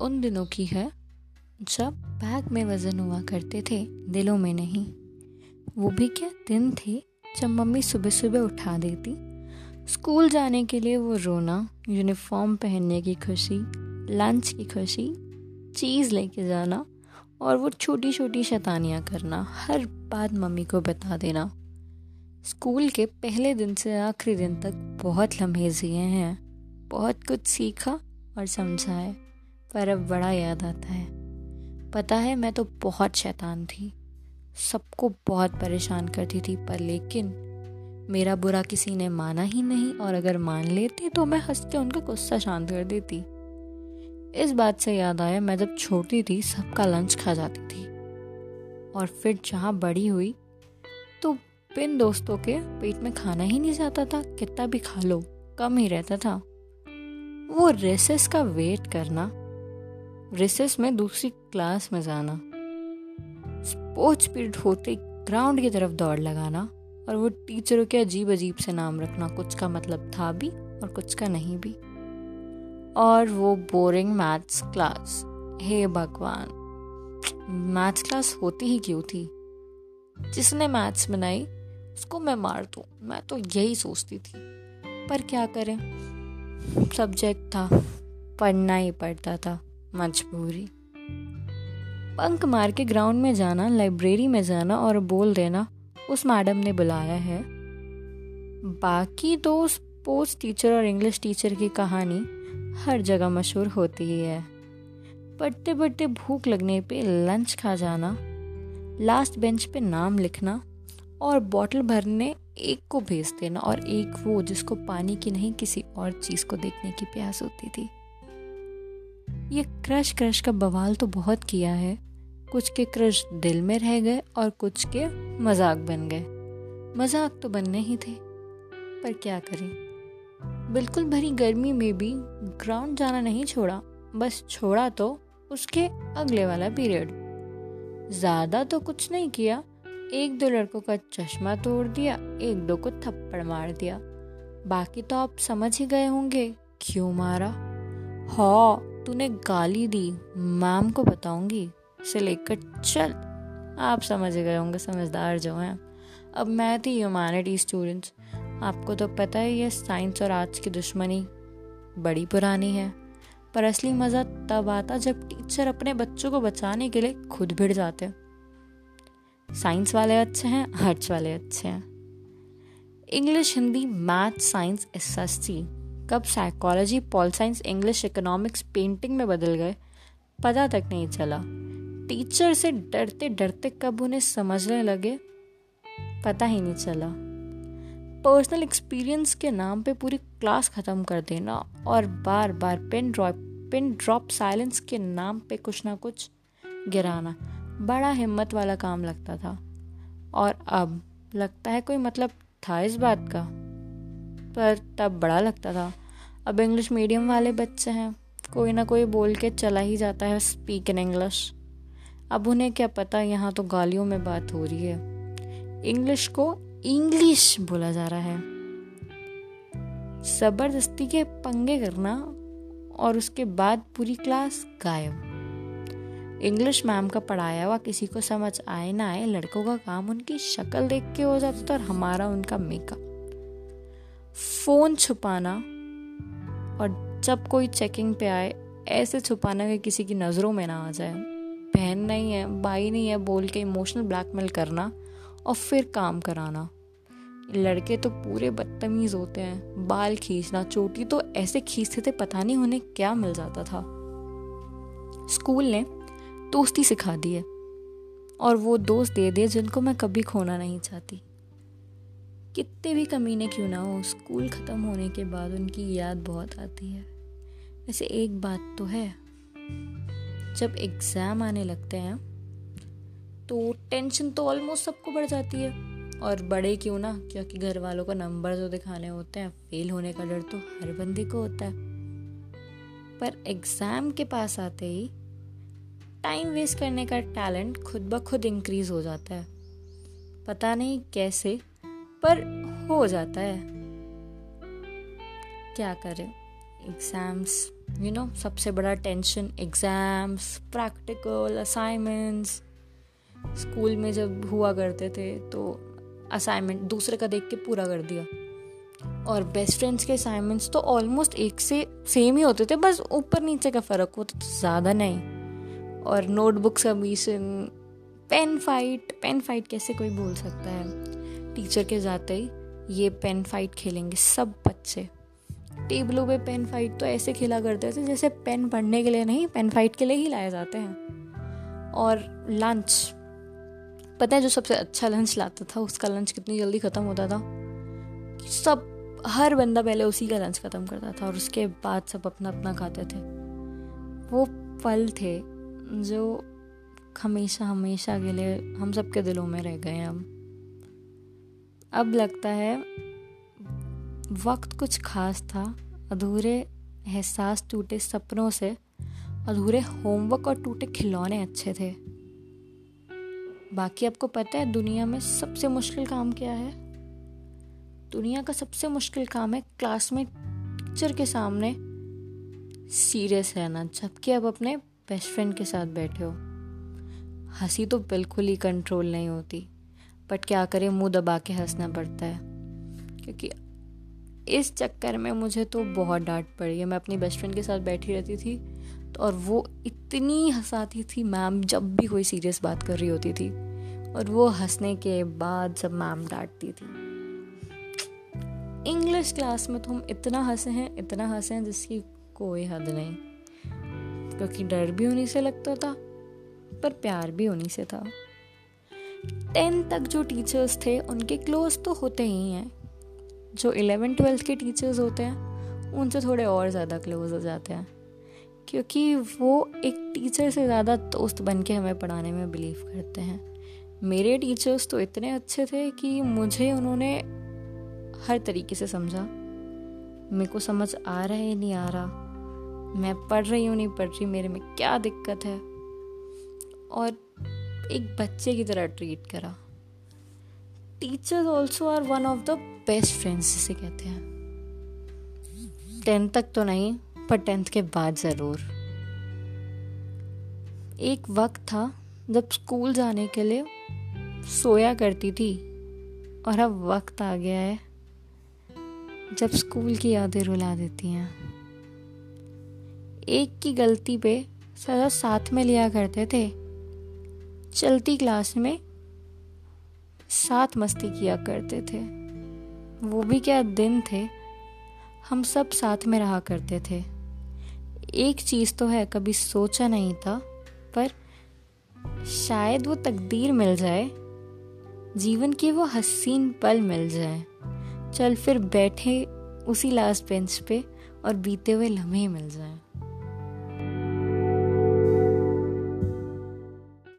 उन दिनों की है जब बैग में वज़न हुआ करते थे, दिलों में नहीं। वो भी क्या दिन थे जब मम्मी सुबह सुबह उठा देती? स्कूल जाने के लिए वो रोना, यूनिफॉर्म पहनने की खुशी, लंच की खुशी, चीज़ लेके जाना और वो छोटी छोटी शैतानियाँ करना, हर बात मम्मी को बता देना। स्कूल के पहले दिन से आखिरी दिन तक बहुत लम्हे जिए हैं, बहुत कुछ सीखा और समझा है पर अब बड़ा याद आता है। पता है, मैं तो बहुत शैतान थी। सबको बहुत परेशान करती थी, पर लेकिन मेरा बुरा किसी ने माना ही नहीं, और अगर मान लेती तो मैं हंस के उनका गुस्सा शांत कर देती। इस बात से याद आया, मैं जब छोटी थी, सबका लंच खा जाती थी। और फिर जहाँ बड़ी हुई तो बिन दोस्तों के पेट में खाना ही नहीं जाता था, कितना भी खा लो, कम ही रहता था। वो रेसेस का वेट करना रिसेस में दूसरी क्लास में जाना। स्पोर्ट्स पीरियड होते ग्राउंड की तरफ़ दौड़ लगाना और वो टीचरों के अजीब अजीब से नाम रखना, कुछ का मतलब था भी और कुछ का नहीं भी। और वो बोरिंग मैथ्स क्लास हे भगवान मैथ्स क्लास होती ही क्यों थी? जिसने मैथ्स बनाई, उसको मैं मार दूँ, मैं तो यही सोचती थी। पर क्या करें? सब्जेक्ट था, पढ़ना ही पड़ता था। मजबूरी। पंख मार के ग्राउंड में जाना, लाइब्रेरी में जाना और बोल देना, उस मैडम ने बुलाया है। बाकी तो स्पोर्ट्स टीचर और इंग्लिश टीचर की कहानी हर जगह मशहूर होती ही। है पढ़ते पढ़ते भूख लगने पे लंच खा जाना, लास्ट बेंच पे नाम लिखना और बॉटल भरने एक को भेज देना और एक वो जिसको पानी की नहीं, किसी और चीज़ को देखने की प्यास होती थी। ये क्रश क्रश का बवाल तो बहुत किया है। कुछ के क्रश दिल में रह गए और कुछ के मज़ाक बन गए। मज़ाक तो बनने ही थे, पर क्या करें? बिल्कुल भरी गर्मी में भी ग्राउंड जाना नहीं छोड़ा, बस छोड़ा तो उसके अगले वाला पीरियड ज़्यादा तो कुछ नहीं किया, एक दो लड़कों का चश्मा तोड़ दिया, एक दो को थप्पड़ मार दिया। बाकी तो आप समझ ही गए होंगे, क्यों मारा? हाँ तूने गाली दी, मैम को बताऊँगी। से लेकर चल। आप समझ गए होंगे, समझदार जो हैं। अब मैं थी ह्यूमैनिटी स्टूडेंट्स आपको तो पता है ये साइंस और आर्ट्स की दुश्मनी बड़ी पुरानी है। पर असली मज़ा तब आता जब टीचर अपने बच्चों को बचाने के लिए खुद भिड़ जाते। साइंस वाले अच्छे हैं आर्ट्स वाले अच्छे हैं। इंग्लिश हिंदी मैथ साइंस एस कब psychology pol science English economics painting में बदल गए? पता तक नहीं चला। टीचर से डरते डरते कब उन्हें समझने लगे? पता ही नहीं चला। पर्सनल एक्सपीरियंस के नाम पे पूरी क्लास ख़त्म कर देना और बार बार pen drop pin drop silence के नाम पे कुछ ना कुछ गिराना। बड़ा हिम्मत वाला काम लगता था। और अब लगता है कोई मतलब था इस बात का? पर तब बड़ा लगता था। अब इंग्लिश मीडियम वाले बच्चे हैं। कोई ना कोई बोल के चला ही जाता है स्पीक इन इंग्लिश अब उन्हें क्या पता, यहाँ तो गालियों में बात हो रही है। इंग्लिश को इंग्लिश बोला जा रहा है। ज़बरदस्ती के पंगे करना और उसके बाद पूरी क्लास गायब। इंग्लिश मैम का पढ़ाया हुआ किसी को समझ आए ना आए, लड़कों का काम उनकी शक्ल देख के हो जाता था और हमारा उनका मेकअप फ़ोन छुपाना और जब कोई चेकिंग पे आए, ऐसे छुपाना कि किसी की नज़रों में ना आ जाए। बहन नहीं है, भाई नहीं है, बोल के इमोशनल ब्लैकमेल करना और फिर काम कराना। लड़के तो पूरे बदतमीज़ होते हैं, बाल खींचना, चोटी तो ऐसे खींचते थे, पता नहीं उन्हें क्या मिल जाता था। स्कूल ने दोस्ती सिखा दी है और वो दोस्त दे दिए जिनको मैं कभी खोना नहीं चाहती। कितने भी कमीने क्यों ना हो, स्कूल ख़त्म होने के बाद उनकी याद बहुत आती है। वैसे एक बात तो है, जब एग्ज़ाम आने लगते हैं तो टेंशन तो ऑलमोस्ट सबको बढ़ जाती है। और बड़े क्यों ना, क्योंकि घर वालों को नंबर जो दिखाने होते हैं फेल होने का डर तो हर बंदे को होता है। पर एग्ज़ाम के पास आते ही टाइम वेस्ट करने का टैलेंट खुद ब खुद इंक्रीज हो जाता है। पता नहीं कैसे पर हो जाता है। क्या करें? एग्ज़ाम्स यू नो सबसे बड़ा tension exams practical assignments school में जब हुआ करते थे तो असाइनमेंट दूसरे का देख के पूरा कर दिया। और बेस्ट फ्रेंड्स के असाइनमेंट्स तो ऑलमोस्ट एक से सेम ही होते थे, बस ऊपर नीचे का फ़र्क होता तो ज़्यादा नहीं। और notebook submission pen fight pen fight कैसे कोई बोल सकता है? टीचर के जाते ही ये पेन फाइट खेलेंगे, सब बच्चे। टेबलों पे पेन फाइट तो ऐसे खेला करते थे जैसे पेन पढ़ने के लिए नहीं पेन फाइट के लिए ही लाए जाते हैं। और लंच पता है जो सबसे अच्छा लंच लाता था, उसका लंच कितनी जल्दी ख़त्म होता था? सब, हर बंदा पहले उसी का लंच ख़त्म करता था और उसके बाद सब अपना अपना खाते थे। वो पल थे जो हमेशा हमेशा के लिए हम सबके दिलों में रह गए हम अब लगता है वक्त कुछ खास था। अधूरे एहसास टूटे सपनों से। अधूरे होमवर्क और टूटे खिलौने अच्छे थे। बाकी आपको पता है, दुनिया में सबसे मुश्किल काम क्या है? दुनिया का सबसे मुश्किल काम है क्लास में टीचर के सामने सीरियस रहना, जबकि आप अपने बेस्ट फ्रेंड के साथ बैठे हो। हँसी तो बिल्कुल ही कंट्रोल नहीं होती। बट क्या करें, मुँह दबा के हंसना पड़ता है। क्योंकि इस चक्कर में मुझे तो बहुत डांट पड़ी है। मैं अपनी बेस्ट फ्रेंड के साथ बैठी रहती थी तो और वो इतनी हंसाती थी मैम जब भी कोई सीरियस बात कर रही होती थी। और वो हंसने के बाद जब मैम डांटती थी। इंग्लिश क्लास में तो हम इतना हंसे हैं, इतना हंसे हैं जिसकी कोई हद नहीं। क्योंकि डर भी उन्हीं से लगता था, पर प्यार भी उन्हीं से था। टेंथ तक जो टीचर्स थे, उनके क्लोज तो होते ही हैं। जो इलेवन ट्वेल्थ के टीचर्स होते हैं, उनसे थोड़े और ज़्यादा क्लोज हो जाते हैं। क्योंकि वो एक टीचर से ज़्यादा दोस्त बन के हमें पढ़ाने में बिलीव करते हैं। मेरे टीचर्स तो इतने अच्छे थे कि मुझे उन्होंने हर तरीके से समझा। मेरे को समझ आ रहा है नहीं आ रहा? मैं पढ़ रही हूँ, नहीं पढ़ रही, मेरे में क्या दिक्कत है? और एक बच्चे की तरह ट्रीट करा। Teachers also are one of the best friends जिसे कहते हैं। टेंथ तक तो नहीं, पर टेंथ के बाद ज़रूर। एक वक्त था, जब स्कूल जाने के लिए सोया करती थी, और अब वक्त आ गया है, जब स्कूल की यादें रुला देती हैं। एक की गलती पे सदा साथ में लिया करते थे चलती क्लास में साथ मस्ती किया करते थे। वो भी क्या दिन थे? हम सब साथ में रहा करते थे। एक चीज़ तो है, कभी सोचा नहीं था, पर शायद वो तकदीर मिल जाए। जीवन के वो हसीन पल मिल जाए। चल फिर बैठे उसी लास्ट बेंच पे और बीते हुए लम्हे मिल जाए।